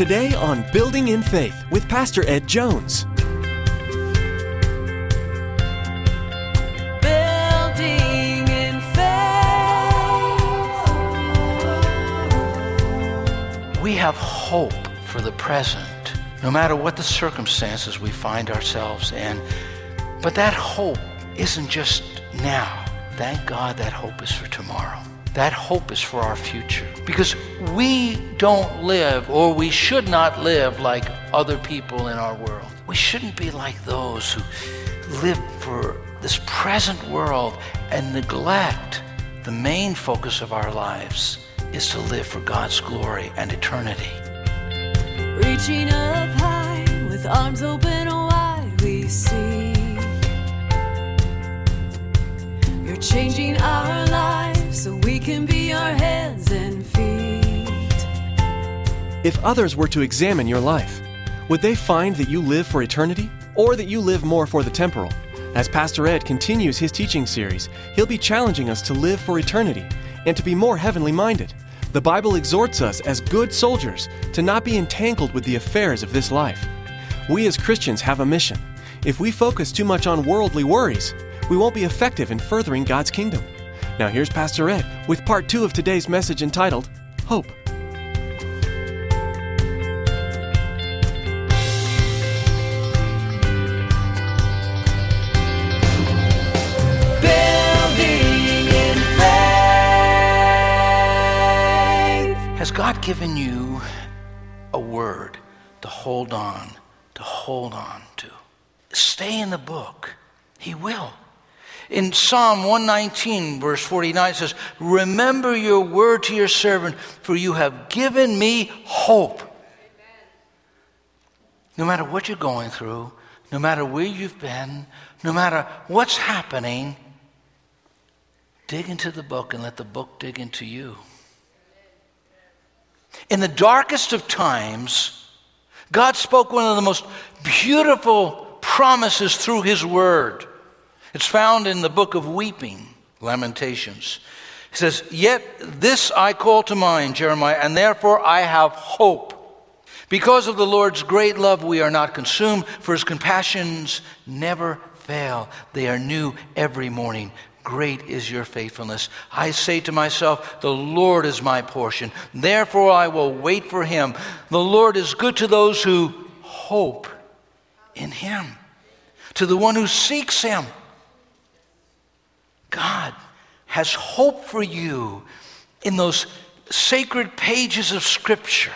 Today on Building in Faith with Pastor Ed Jones. Building in faith. We have hope for the present, no matter what the circumstances we find ourselves in. But that hope isn't just now. Thank God that hope is for tomorrow. That hope is for our future. Because we don't live, or we should not live, like other people in our world. We shouldn't be like those who live for this present world and neglect the main focus of our lives is to live for God's glory and eternity. Reaching up high with arms open wide, we see. You're changing our If others were to examine your life, would they find that you live for eternity or that you live more for the temporal? As Pastor Ed continues his teaching series, he'll be challenging us to live for eternity and to be more heavenly minded. The Bible exhorts us as good soldiers to not be entangled with the affairs of this life. We as Christians have a mission. If we focus too much on worldly worries, we won't be effective in furthering God's kingdom. Now, here's Pastor Ed with part two of today's message entitled Hope. God given you a word to hold on, to hold on to? Stay in the book. He will. In Psalm 119, verse 49, it says, Remember your word to your servant, for you have given me hope. No matter what you're going through, no matter where you've been, no matter what's happening, dig into the book and let the book dig into you. In the darkest of times, God spoke one of the most beautiful promises through His Word. It's found in the book of Weeping, Lamentations. He says, Yet this I call to mind, Jeremiah, and therefore I have hope. Because of the Lord's great love, we are not consumed, for His compassions never fail. They are new every morning. Great is your faithfulness. I say to myself, The Lord is my portion. Therefore I will wait for him. The Lord is good to those who hope in him, to the one who seeks him. God has hope for you in those sacred pages of Scripture.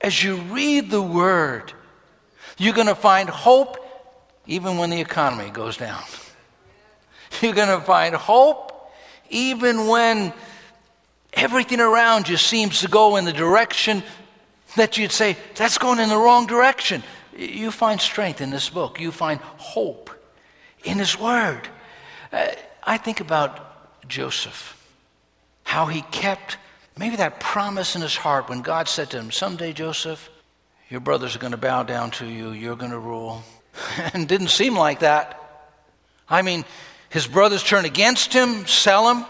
As you read the Word, you're going to find hope even when the economy goes down. You're going to find hope even when everything around you seems to go in the direction that you'd say, that's going in the wrong direction. You find strength in this book, you find hope in His Word. Uh, I think about Joseph, how he kept maybe that promise in his heart when God said to him, Someday, Joseph, your brothers are going to bow down to you, you're going to rule. and didn't seem like that. I mean, his brothers turn against him, sell him.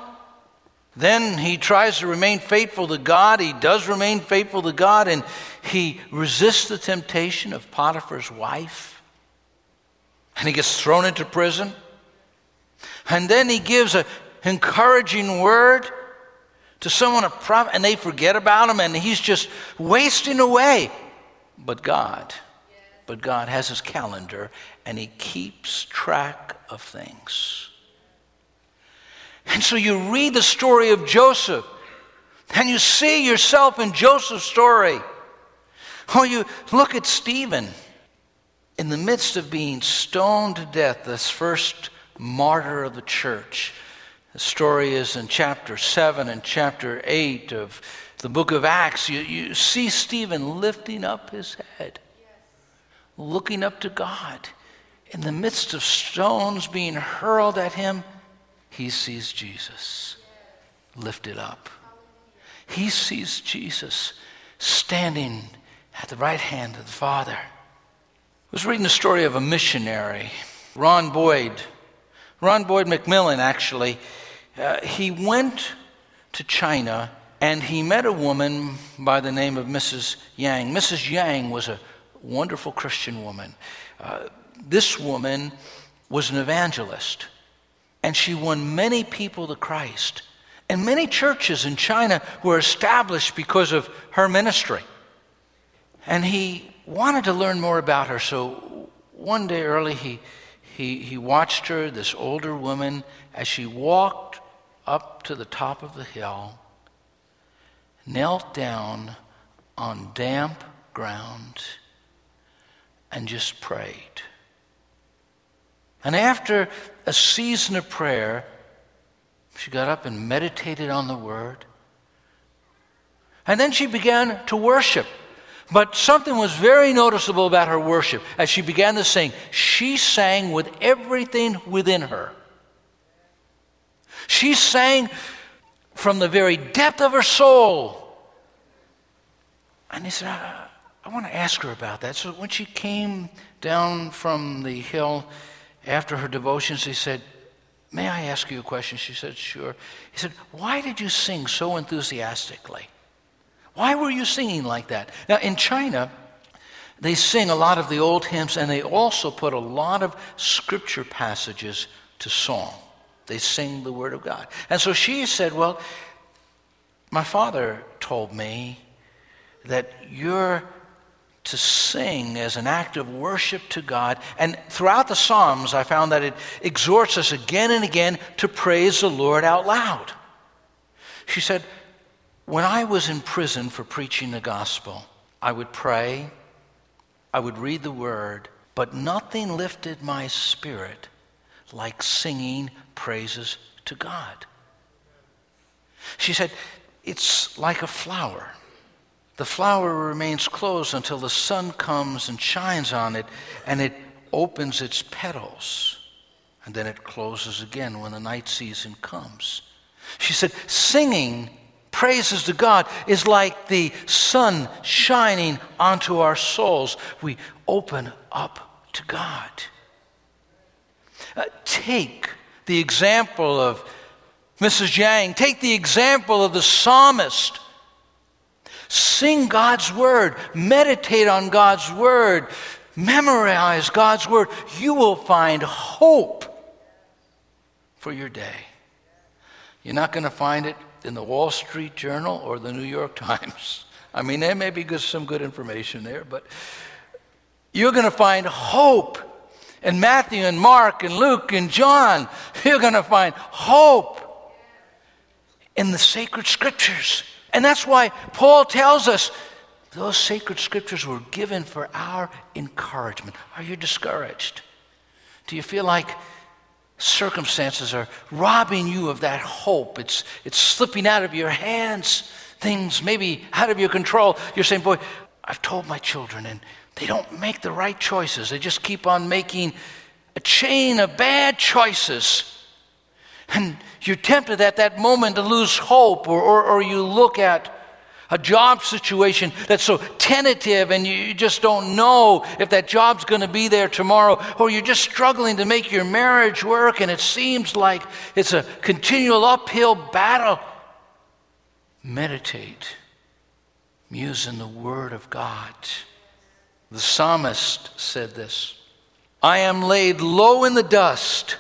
Then he tries to remain faithful to God. He does remain faithful to God, and he resists the temptation of Potiphar's wife. And he gets thrown into prison. And then he gives an encouraging word to someone, and they forget about him, and he's just wasting away. But God, but God has his calendar, and he keeps track of things. And so you read the story of Joseph, and you see yourself in Joseph's story. Or you look at Stephen in the midst of being stoned to death, this first martyr of the church. The story is in chapter 7 and chapter 8 of the book of Acts. You, you see Stephen lifting up his head, looking up to God. In the midst of stones being hurled at him, he sees Jesus lifted up. He sees Jesus standing at the right hand of the Father. I was reading the story of a missionary, Ron Boyd. Ron Boyd MacMillan, actually, uh, he went to China and he met a woman by the name of Mrs. Yang. Mrs. Yang was a wonderful Christian woman. Uh, this woman was an evangelist, and she won many people to Christ. And many churches in China were established because of her ministry. And he wanted to learn more about her, so one day early he, he, he watched her, this older woman, as she walked up to the top of the hill, knelt down on damp ground, and just prayed. And after a season of prayer, she got up and meditated on the word. And then she began to worship. But something was very noticeable about her worship. As she began to sing, she sang with everything within her. She sang from the very depth of her soul. And he said, I, I want to ask her about that. So when she came down from the hill after her devotions, he said, May I ask you a question? She said, Sure. He said, Why did you sing so enthusiastically? Why were you singing like that? Now, in China, they sing a lot of the old hymns and they also put a lot of scripture passages to song. They sing the Word of God. And so she said, Well, my father told me that you're to sing as an act of worship to God. And throughout the Psalms, I found that it exhorts us again and again to praise the Lord out loud. She said, When I was in prison for preaching the gospel, I would pray, I would read the word, but nothing lifted my spirit like singing praises to God. She said, It's like a flower the flower remains closed until the sun comes and shines on it and it opens its petals. And then it closes again when the night season comes. She said, singing praises to God is like the sun shining onto our souls. We open up to God. Uh, take the example of Mrs. Yang, take the example of the psalmist Sing God's word, meditate on God's word, memorize God's word. You will find hope for your day. You're not going to find it in the Wall Street Journal or the New York Times. I mean, there may be good, some good information there, but you're going to find hope in Matthew and Mark and Luke and John. You're going to find hope in the sacred scriptures. And that's why Paul tells us those sacred scriptures were given for our encouragement. Are you discouraged? Do you feel like circumstances are robbing you of that hope? It's, it's slipping out of your hands, things maybe out of your control. You're saying, Boy, I've told my children, and they don't make the right choices. They just keep on making a chain of bad choices. And you're tempted at that moment to lose hope, or, or, or you look at a job situation that's so tentative and you just don't know if that job's going to be there tomorrow, or you're just struggling to make your marriage work and it seems like it's a continual uphill battle. Meditate, muse in the Word of God. The psalmist said this I am laid low in the dust.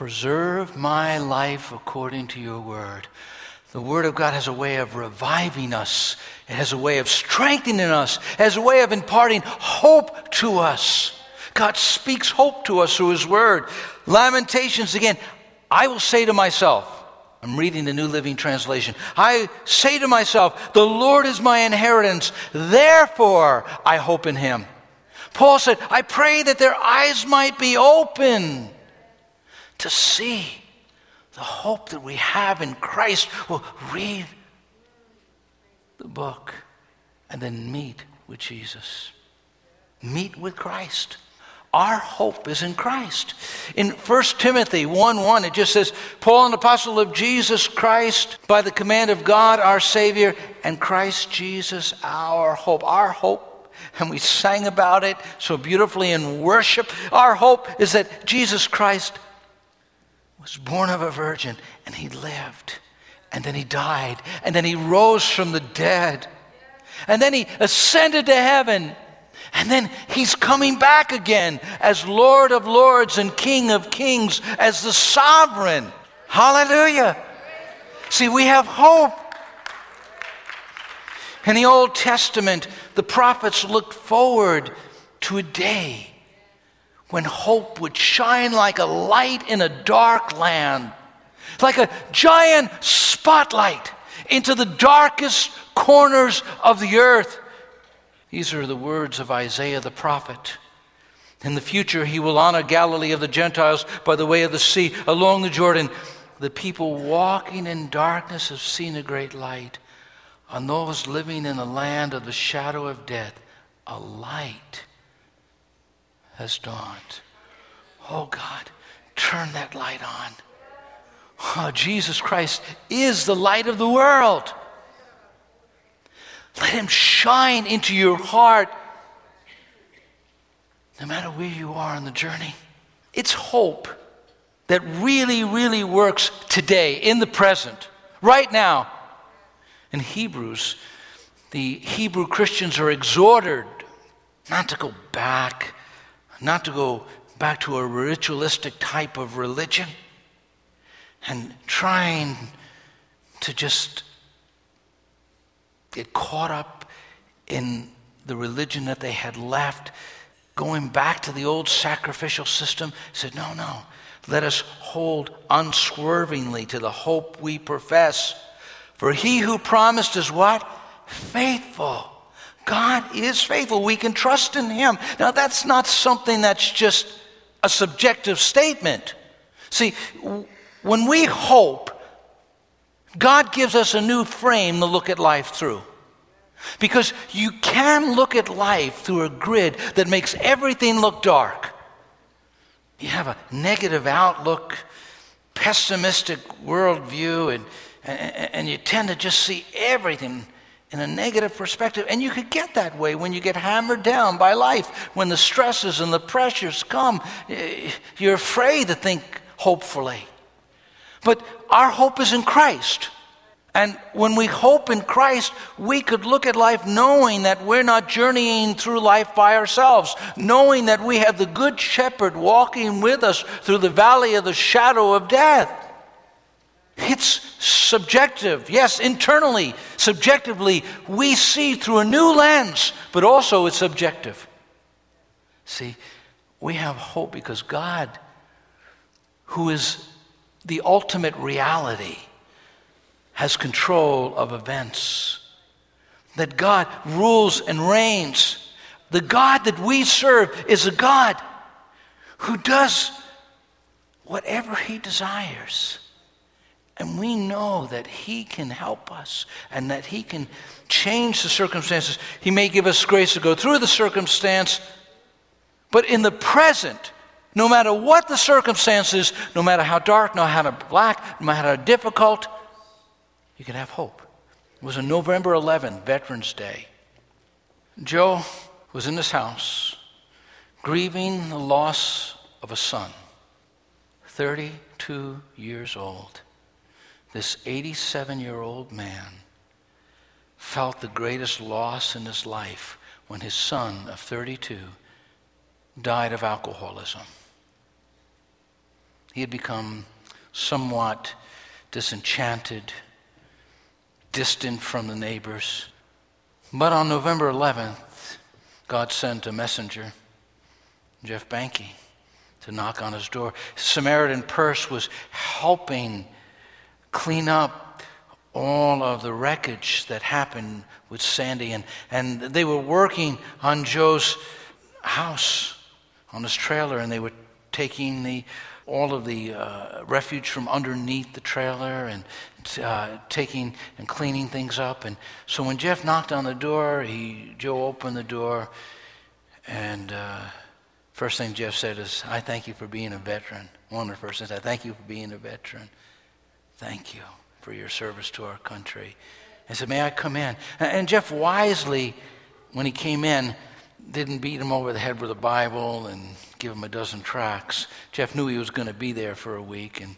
Preserve my life according to your word. The Word of God has a way of reviving us. It has a way of strengthening us. It has a way of imparting hope to us. God speaks hope to us through His Word. Lamentations, again, I will say to myself, I'm reading the New Living Translation. I say to myself, The Lord is my inheritance, therefore I hope in Him. Paul said, I pray that their eyes might be open to see the hope that we have in Christ. Well, read the book and then meet with Jesus. Meet with Christ. Our hope is in Christ. In 1 Timothy 1 1, it just says, Paul, an apostle of Jesus Christ, by the command of God our Savior, and Christ Jesus our hope. Our hope, and we sang about it so beautifully in worship. Our hope is that Jesus Christ was born of a virgin and he lived And then he died. And then he rose from the dead. And then he ascended to heaven. And then he's coming back again as Lord of Lords and King of Kings, as the sovereign. Hallelujah. See, we have hope. In the Old Testament, the prophets looked forward to a day when hope would shine like a light in a dark land, like a giant spotlight into the darkest corners of the earth. These are the words of Isaiah the prophet. In the future, he will honor Galilee of the Gentiles by the way of the sea, along the Jordan. The people walking in darkness have seen a great light. On those living in the land of the shadow of death, a light has dawned. Oh God, turn that light on. Oh, Jesus Christ is the light of the world. Let him shine into your heart no matter where you are on the journey. It's hope that really, really works today, in the present, right now. In Hebrews, the Hebrew Christians are exhorted not to go back, not to go back to a ritualistic type of religion and trying to just get caught up in the religion that they had left, going back to the old sacrificial system, said, No, no, let us hold unswervingly to the hope we profess. For he who promised is what? Faithful. God is faithful. We can trust in him. Now, that's not something that's just a subjective statement. See, when we hope, God gives us a new frame to look at life through. Because you can look at life through a grid that makes everything look dark. You have a negative outlook, pessimistic worldview, and, and, and you tend to just see everything in a negative perspective. And you could get that way when you get hammered down by life. When the stresses and the pressures come, eh, you're afraid to think hopefully. But our hope is in Christ. And when we hope in Christ, we could look at life knowing that we're not journeying through life by ourselves, knowing that we have the Good Shepherd walking with us through the valley of the shadow of death. It's subjective. Yes, internally, subjectively, we see through a new lens, but also it's subjective. See, we have hope because God, who is the ultimate reality, has control of events. That God rules and reigns. The God that we serve is a God who does whatever he desires. And we know that He can help us and that He can change the circumstances. He may give us grace to go through the circumstance, but in the present, no matter what the circumstances, no matter how dark, no matter how black, no matter how difficult, you can have hope. It was on November 11, Veterans Day. Joe was in his house grieving the loss of a son, 32 years old. This 87 year old man felt the greatest loss in his life when his son of 32 died of alcoholism. He had become somewhat disenchanted, distant from the neighbors. But on November 11th, God sent a messenger, Jeff Banke, to knock on his door. Samaritan's Purse was helping clean up all of the wreckage that happened with Sandy. And, and they were working on Joe's house, on his trailer, and they were taking the all of the uh, refuge from underneath the trailer and uh, taking and cleaning things up. And so when Jeff knocked on the door, he Joe opened the door, and uh, first thing Jeff said is, "I thank you for being a veteran." One of the first things, "I thank you for being a veteran." Thank you for your service to our country. I said, May I come in? And Jeff wisely, when he came in, didn't beat him over the head with a Bible and give him a dozen tracts. Jeff knew he was going to be there for a week, and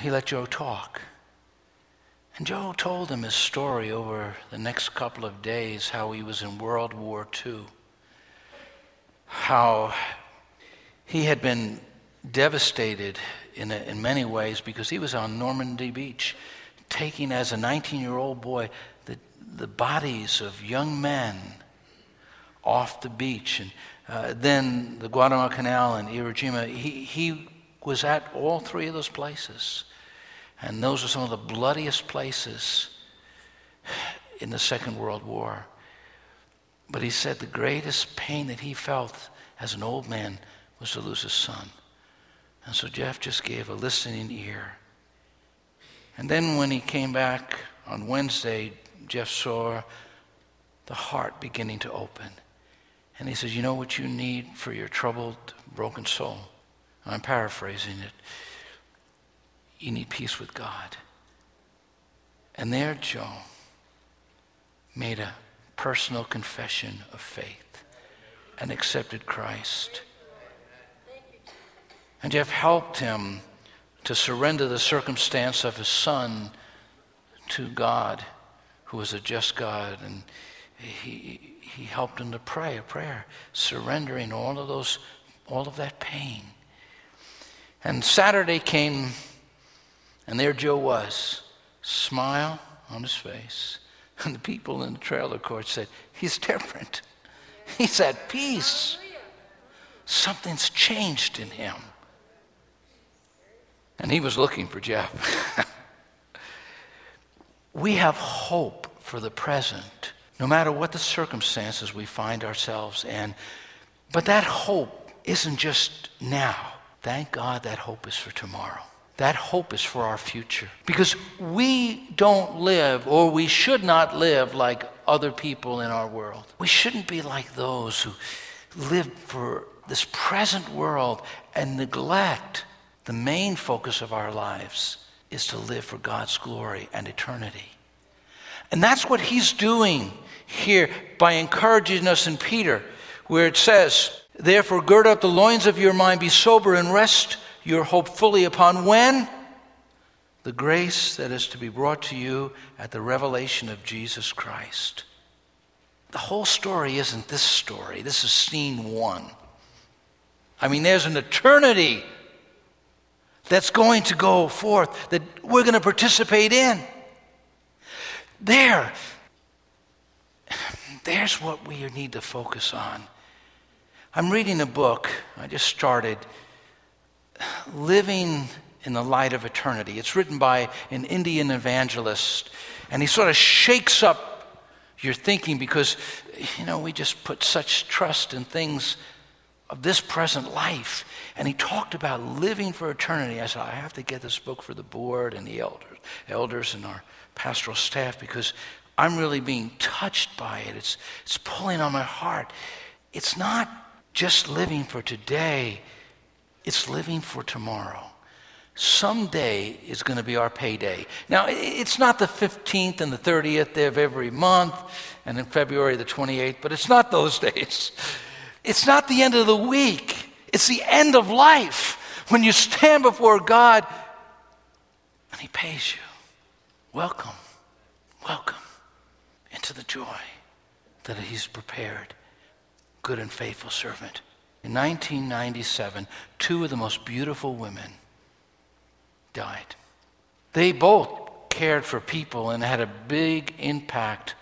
he let Joe talk. And Joe told him his story over the next couple of days how he was in World War II, how he had been devastated in, a, in many ways because he was on Normandy Beach, taking as a 19 year old boy the, the bodies of young men off the beach. And uh, then the Guadalcanal Canal and Iwo Jima, he, he was at all three of those places. And those are some of the bloodiest places in the Second World War. But he said the greatest pain that he felt as an old man was to lose his son. And so Jeff just gave a listening ear. And then when he came back on Wednesday, Jeff saw the heart beginning to open. And he says, You know what you need for your troubled, broken soul? I'm paraphrasing it you need peace with God. And there, Joe made a personal confession of faith and accepted Christ. And Jeff helped him to surrender the circumstance of his son to God, who is a just God. And he, he helped him to pray a prayer, surrendering all of those, all of that pain. And Saturday came and there Joe was, smile on his face. And the people in the trailer court said, He's different. He's at peace. Something's changed in him. And he was looking for Jeff. we have hope for the present, no matter what the circumstances we find ourselves in. But that hope isn't just now. Thank God that hope is for tomorrow. That hope is for our future. Because we don't live, or we should not live, like other people in our world. We shouldn't be like those who live for this present world and neglect the main focus of our lives is to live for God's glory and eternity. And that's what he's doing here by encouraging us in Peter, where it says, Therefore, gird up the loins of your mind, be sober, and rest your hope fully upon when? The grace that is to be brought to you at the revelation of Jesus Christ. The whole story isn't this story. This is scene one. I mean, there's an eternity that's going to go forth that we're going to participate in. There, there's what we need to focus on. I'm reading a book, I just started living in the light of eternity. It's written by an Indian evangelist, and he sort of shakes up your thinking because, you know, we just put such trust in things of this present life. And he talked about living for eternity. I said, I have to get this book for the board and the elders, elders and our pastoral staff because I'm really being touched by it. It's, it's pulling on my heart. It's not just living for today, it's living for tomorrow. Someday is going to be our payday. Now, it's not the 15th and the 30th of every month and in February the 28th, but it's not those days. It's not the end of the week, it's the end of life when you stand before God and He pays you. Welcome, welcome into the joy that He's prepared. Good and faithful servant. In 1997, two of the most beautiful women died. They both cared for people and had a big impact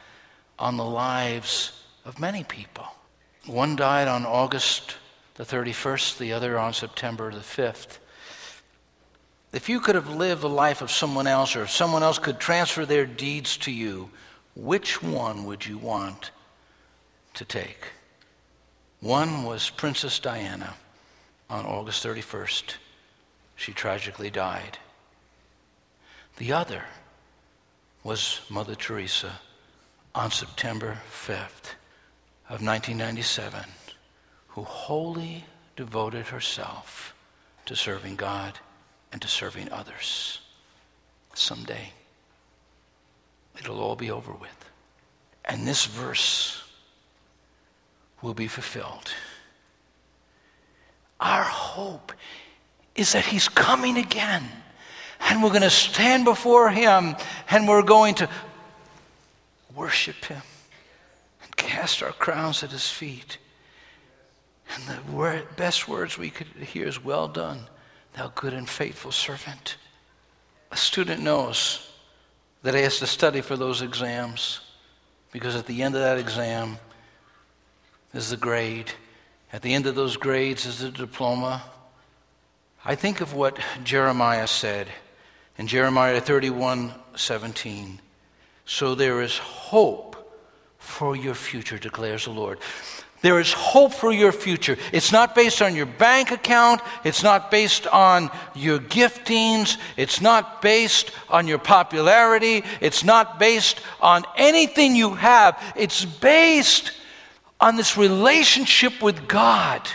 on the lives of many people. One died on August the 31st, the other on September the 5th. If you could have lived the life of someone else, or if someone else could transfer their deeds to you, which one would you want to take? One was Princess Diana on August 31st. She tragically died. The other was Mother Teresa on September 5th of 1997, who wholly devoted herself to serving God and to serving others. Someday, it'll all be over with. And this verse will be fulfilled. Our hope is that He's coming again And we're going to stand before Him and we're going to worship Him cast our crowns at His feet. And the word, best words we could hear is, Well done, thou good and faithful servant. A student knows that he has to study for those exams because at the end of that exam is the grade. At the end of those grades is the diploma. I think of what Jeremiah said in Jeremiah 31 17. So there is hope for your future, declares the Lord. There is hope for your future. It's not based on your bank account. It's not based on your giftings. It's not based on your popularity. It's not based on anything you have. It's based on this relationship with God.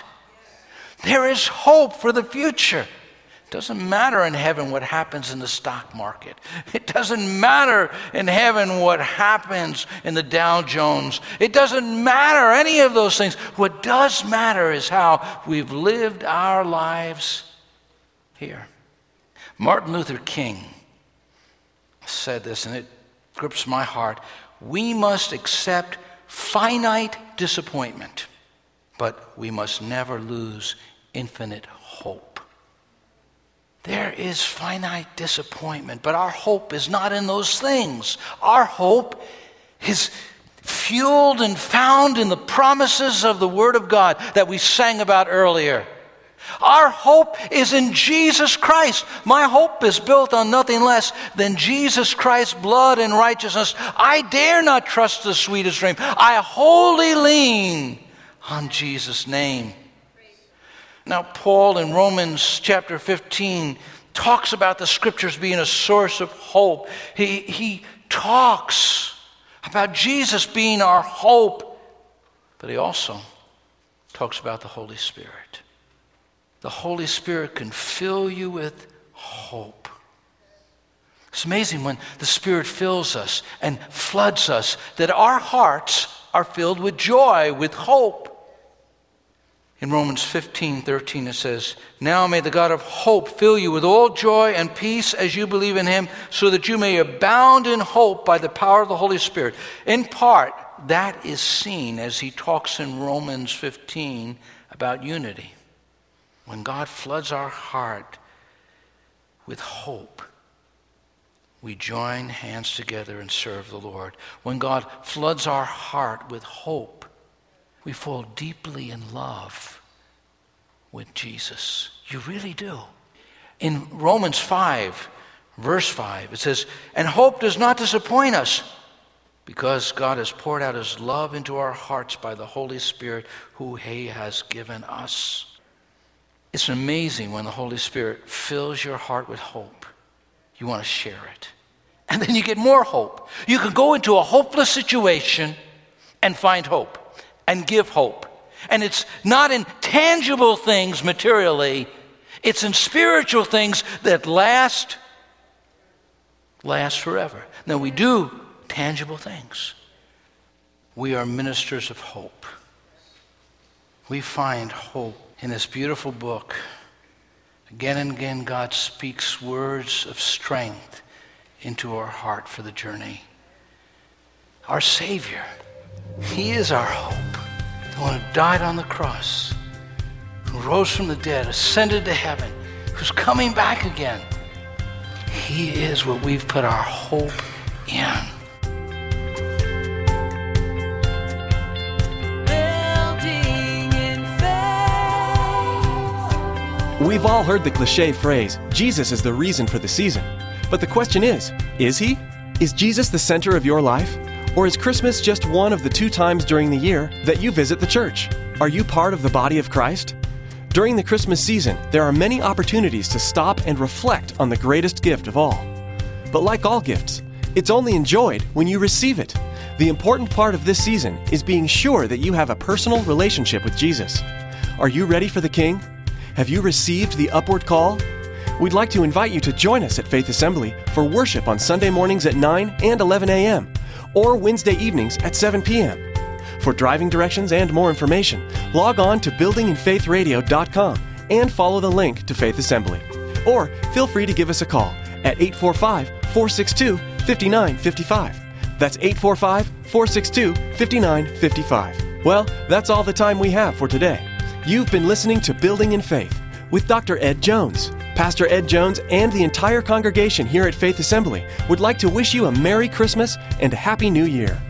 There is hope for the future. It doesn't matter in heaven what happens in the stock market. It doesn't matter in heaven what happens in the Dow Jones. It doesn't matter any of those things. What does matter is how we've lived our lives here. Martin Luther King said this, and it grips my heart. We must accept finite disappointment, but we must never lose infinite hope. There is finite disappointment, but our hope is not in those things. Our hope is fueled and found in the promises of the Word of God that we sang about earlier. Our hope is in Jesus Christ. My hope is built on nothing less than Jesus Christ's blood and righteousness. I dare not trust the sweetest dream. I wholly lean on Jesus' name. Now, Paul in Romans chapter 15 talks about the scriptures being a source of hope. He, he talks about Jesus being our hope, but he also talks about the Holy Spirit. The Holy Spirit can fill you with hope. It's amazing when the Spirit fills us and floods us that our hearts are filled with joy, with hope. In Romans 15, 13, it says, Now may the God of hope fill you with all joy and peace as you believe in him, so that you may abound in hope by the power of the Holy Spirit. In part, that is seen as he talks in Romans 15 about unity. When God floods our heart with hope, we join hands together and serve the Lord. When God floods our heart with hope, we fall deeply in love with Jesus. You really do. In Romans 5, verse 5, it says, And hope does not disappoint us because God has poured out his love into our hearts by the Holy Spirit who he has given us. It's amazing when the Holy Spirit fills your heart with hope. You want to share it. And then you get more hope. You can go into a hopeless situation and find hope and give hope. And it's not in tangible things materially, it's in spiritual things that last last forever. Now we do tangible things. We are ministers of hope. We find hope in this beautiful book. Again and again, God speaks words of strength into our heart for the journey. Our Savior he is our hope. The one who died on the cross, who rose from the dead, ascended to heaven, who's coming back again. He is what we've put our hope in. We've all heard the cliche phrase, Jesus is the reason for the season. But the question is, is he? Is Jesus the center of your life? Or is Christmas just one of the two times during the year that you visit the church? Are you part of the body of Christ? During the Christmas season, there are many opportunities to stop and reflect on the greatest gift of all. But like all gifts, it's only enjoyed when you receive it. The important part of this season is being sure that you have a personal relationship with Jesus. Are you ready for the King? Have you received the upward call? We'd like to invite you to join us at Faith Assembly for worship on Sunday mornings at 9 and 11 a.m or Wednesday evenings at 7 p.m. For driving directions and more information, log on to buildinginfaithradio.com and follow the link to Faith Assembly. Or feel free to give us a call at 845 462 5955. That's 845 462 5955. Well, that's all the time we have for today. You've been listening to Building in Faith with Dr. Ed Jones. Pastor Ed Jones and the entire congregation here at Faith Assembly would like to wish you a Merry Christmas and a Happy New Year.